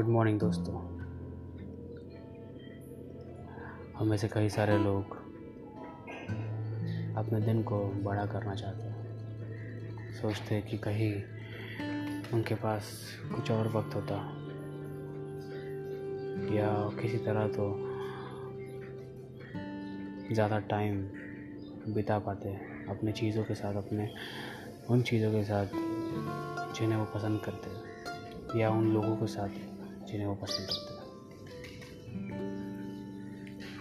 Good morning दोस्तों। हमें से कई सारे लोग अपने दिन को बड़ा करना चाहते हैं। सोचते हैं कि कहीं उनके पास कुछ और वक्त होता या किसी तरह तो ज़्यादा टाइम बिता पाते अपने चीज़ों के साथ, अपने उन चीज़ों के साथ जिन्हें वो पसंद करते या उन लोगों के साथ। जिन्हें वो पसंद करते हैं।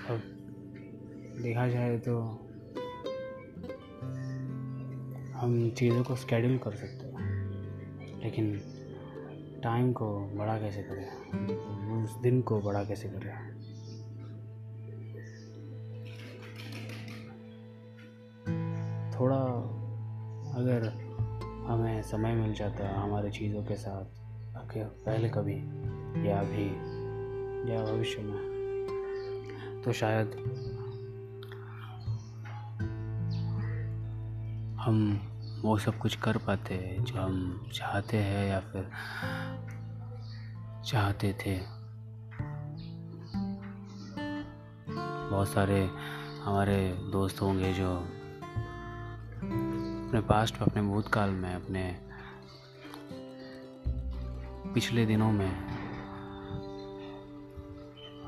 अब देखा जाए तो हम चीज़ों को स्केड्यूल कर सकते हैं, लेकिन टाइम को बड़ा कैसे करें? उस दिन को बड़ा कैसे करें? थोड़ा अगर हमें समय मिल जाता हमारी चीज़ों के साथ पहले कभी या अभी या भविष्य में। तो शायद हम वो सब कुछ कर पाते हैं जो हम चाहते हैं या फिर चाहते थे। बहुत सारे हमारे दोस्त होंगे जो अपने पास्ट में, अपने भूतकाल में, अपने पिछले दिनों में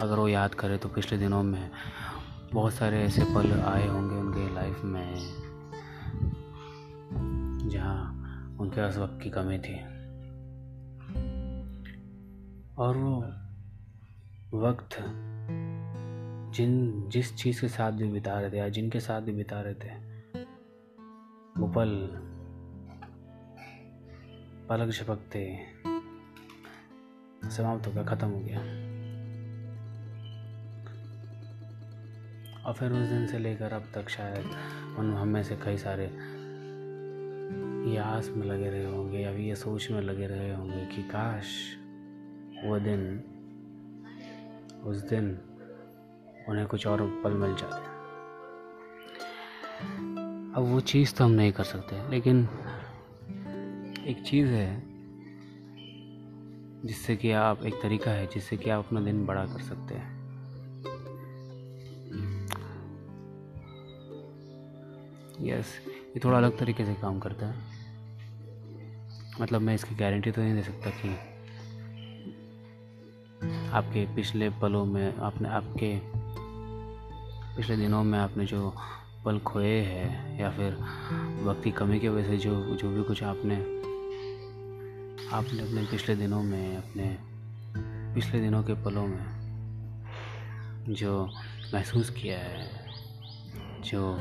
अगर वो याद करे तो पिछले दिनों में बहुत सारे ऐसे पल आए होंगे उनके लाइफ में, जहाँ उनके पास वक्त की कमी थी। और वो वक्त, जिन, जिस चीज़ के साथ भी बिता रहे थे या जिनके साथ भी बिता रहे थे, वो पल पलक झपकते समाप्त हो गया ख़त्म हो गया। और फिर उस दिन से लेकर अब तक शायद उन हम से कई सारे ये आस में लगे रहे होंगे या ये सोच में लगे रहे होंगे कि काश वो दिन, उस दिन उन्हें कुछ और पल मिल जाते। अब वो चीज़ तो हम नहीं कर सकते, लेकिन एक चीज़ है जिससे कि आप, एक तरीका है जिससे कि आप अपना दिन बड़ा कर सकते हैं। यस ये थोड़ा अलग तरीके से काम करता है। मतलब मैं इसकी गारंटी तो नहीं दे सकता कि आपके पिछले पलों में आपने, आपके पिछले दिनों में आपने जो पल खोए हैं या फिर वक्त की कमी की वजह से जो जो भी कुछ आपने आपने अपने पिछले दिनों में, अपने पिछले दिनों के पलों में जो महसूस किया है, जो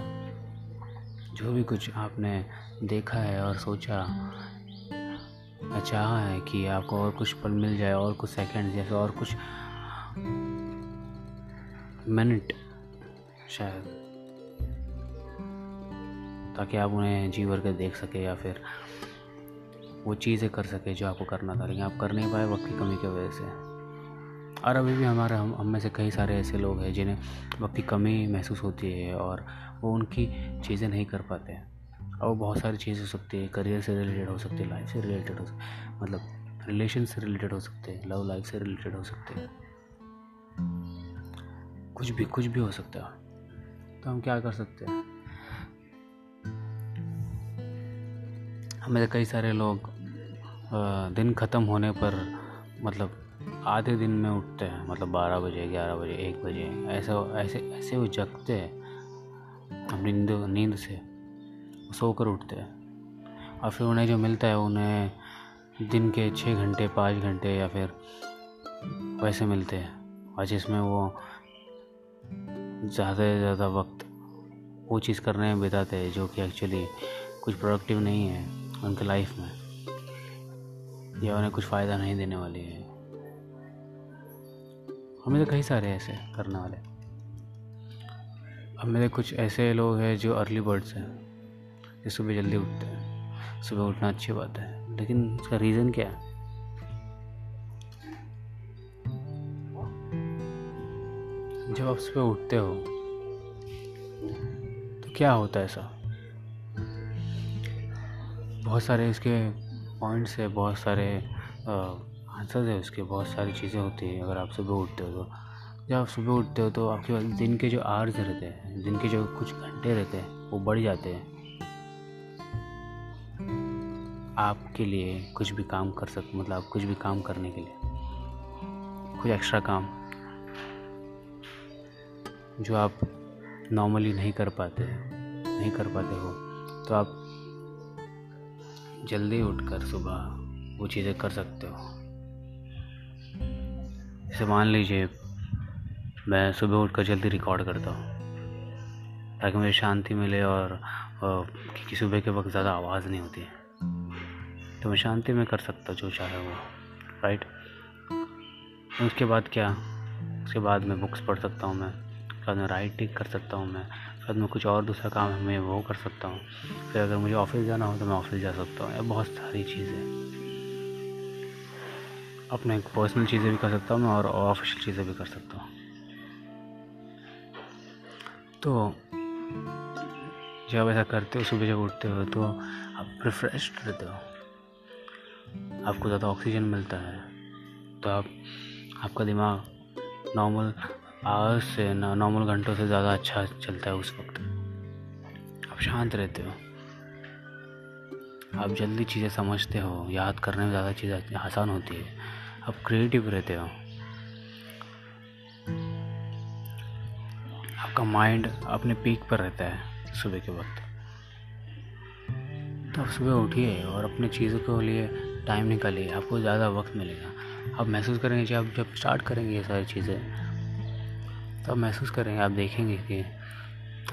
जो भी कुछ आपने देखा है और सोचा चाहा है कि आपको और कुछ पल मिल जाए, और कुछ सेकंड जैसे और कुछ मिनट शायद, ताकि आप उन्हें जी भर के देख सके या फिर वो चीज़ें कर सके जो आपको करना था, लेकिन आप कर नहीं पाए वक्त की कमी की वजह से। और अभी भी हमारे हम हम में से कई सारे ऐसे लोग हैं जिन्हें वक्त की कमी महसूस होती है और वो उनकी चीज़ें नहीं कर पाते हैं। और बहुत सारी चीज़ें हो सकती है करियर से रिलेटेड हो सकती है लाइफ से रिलेटेड हो सकती मतलब रिलेशन से रिलेटेड हो सकते हैं लव लाइफ से रिलेटेड हो सकते हैं। कुछ भी कुछ भी हो सकता है। तो हम क्या कर सकते हैं? हमें कई सारे लोग दिन ख़त्म होने पर मतलब आधे दिन में उठते हैं मतलब बारह बजे, ग्यारह बजे, एक बजे, ऐसे ऐसे ऐसे वो जगते हैं, अपनी नींद नींद से, सोकर उठते हैं। और फिर उन्हें जो मिलता है, उन्हें दिन के छः घंटे, पाँच घंटे या फिर वैसे मिलते हैं, और जिसमें वो ज़्यादा से ज़्यादा वक्त वो चीज़ करने में बिताते हैं, जो कि एक्चुअली कुछ प्रोडक्टिव नहीं है उनके लाइफ में, या उन्हें कुछ फ़ायदा नहीं देने वाली है। हमें तो कई सारे ऐसे करने वाले अब मेरे कुछ ऐसे लोग हैं जो अर्ली बर्ड्स हैं। जो सुबह जल्दी उठते हैं, सुबह उठना अच्छी बात है। लेकिन उसका रीज़न क्या है? जब आप सुबह उठते हो तो क्या होता है ऐसा? बहुत सारे इसके पॉइंट्स है, बहुत सारे आंसर है, उसके बहुत सारी चीज़ें होती हैं, अगर आप सुबह उठते हो तो। जब आप सुबह उठते हो तो आपके पास दिन के जो आवर्स रहते हैं, दिन के जो कुछ घंटे रहते हैं, वो बढ़ जाते हैं। आपके लिए कुछ भी काम कर सक मतलब आप कुछ भी काम करने के लिए, कुछ एक्स्ट्रा काम, जो आप नॉर्मली नहीं कर पाते, नहीं कर पाते हो तो आप जल्दी उठकर सुबह वो चीज़ें कर सकते हो। जैसे मान लीजिए, मैं सुबह उठकर जल्दी रिकॉर्ड करता हूँ। ताकि मुझे शांति मिले और क्योंकि सुबह के वक्त ज़्यादा आवाज़ नहीं होती। है तो मैं शांति में कर सकता जो चाहे वो राइट उसके बाद क्या? उसके बाद मैं बुक्स पढ़ सकता हूँ मैं। उसके बाद मैं राइटिंग कर सकता हूँ मैं। बाद मैं कुछ और दूसरा काम है, मैं वो कर सकता हूँ। फिर अगर मुझे ऑफ़िस जाना हो तो मैं ऑफ़िस जा सकता हूँ। या बहुत सारी चीज़ें अपने पर्सनल चीज़ें भी कर सकता हूँ मैं और ऑफिशियल चीज़ें भी कर सकता हूँ। तो जब ऐसा करते हो, सुबह जब उठते हो तो आप रिफ्रेश रहते हो। आपको ज़्यादा ऑक्सीजन मिलता है। तो आप, आपका दिमाग नॉर्मल आवर्स से नॉर्मल घंटों से ज़्यादा अच्छा चलता है उस वक्त। आप शांत रहते हो। आप जल्दी चीज़ें समझते हो। याद करने में ज़्यादा चीज़ें आसान होती है। आप क्रिएटिव रहते हो। आपका माइंड अपने पीक पर रहता है सुबह के वक्त। तो आप सुबह उठिए और अपने चीज़ों के लिए टाइम निकालिए, आपको ज़्यादा वक्त मिलेगा। आप महसूस करेंगे जब आप जब स्टार्ट करेंगे ये सारी चीज़ें तो आप महसूस करेंगे, आप देखेंगे कि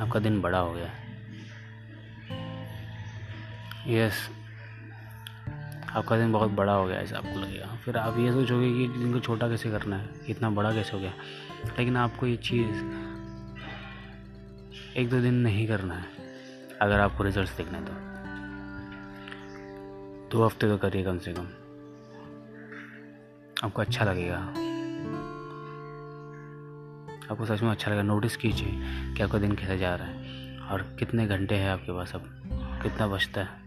आपका दिन बड़ा हो गया। यस आपका दिन बहुत बड़ा हो गया, ऐसा आपको लगेगा। फिर आप ये सोचोगे कि दिन को छोटा कैसे करना है? इतना बड़ा कैसे हो गया? लेकिन आपको ये चीज़ एक दो दिन नहीं करना है, अगर आपको रिजल्ट्स देखना है तो। दो हफ़्ते तो करिए कम से कम। आपको अच्छा लगेगा। आपको सच में अच्छा लगेगा। नोटिस कीजिए कि आपका दिन कैसे जा रहा है और कितने घंटे हैं आपके पास अब, कितना बचता है।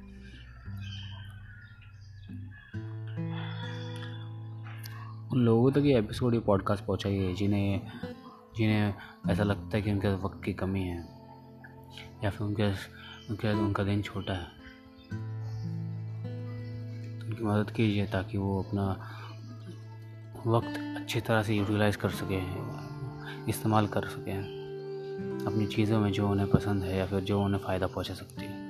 उन लोगों तक ये एपिसोड ये पॉडकास्ट पहुँचाइए जिन्हें जिन्हें ऐसा लगता है कि उनके वक्त की कमी है, या फिर उनके उनके, उनका दिन छोटा है। उनकी मदद कीजिए ताकि वो अपना वक्त अच्छी तरह से यूटिलाइज कर सकें, इस्तेमाल कर सकें, अपनी चीज़ों में जो उन्हें पसंद है या फिर जो उन्हें फ़ायदा पहुँचा सकती है।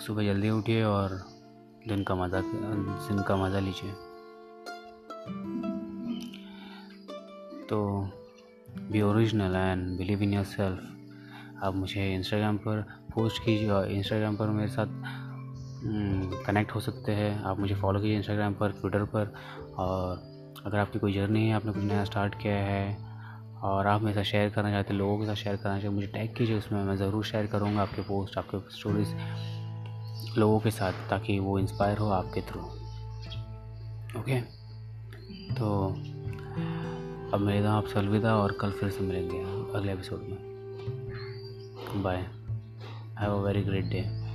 सुबह जल्दी उठिए और दिन का मज़ा दिन का मज़ा लीजिए। तो be original and believe in yourself आप मुझे इंस्टाग्राम पर पोस्ट कीजिए और इंस्टाग्राम पर मेरे साथ कनेक्ट हो सकते हैं। आप मुझे फॉलो कीजिए इंस्टाग्राम पर ट्विटर पर। और अगर आपकी कोई जर्नी है, आपने कुछ नया स्टार्ट किया है, और आप मेरे साथ शेयर करना चाहते हैं, लोगों के साथ शेयर करना चाहते मुझे टैग कीजिए, उसमें मैं ज़रूर शेयर करूँगा आपके पोस्ट आपके स्टोरीज लोगों के साथ ताकि वो इंस्पायर हो आपके थ्रू ओके तो अब मेरा आपसे अलविदा और कल फिर से मिलेंगे अगले एपिसोड में। Bye have a very great day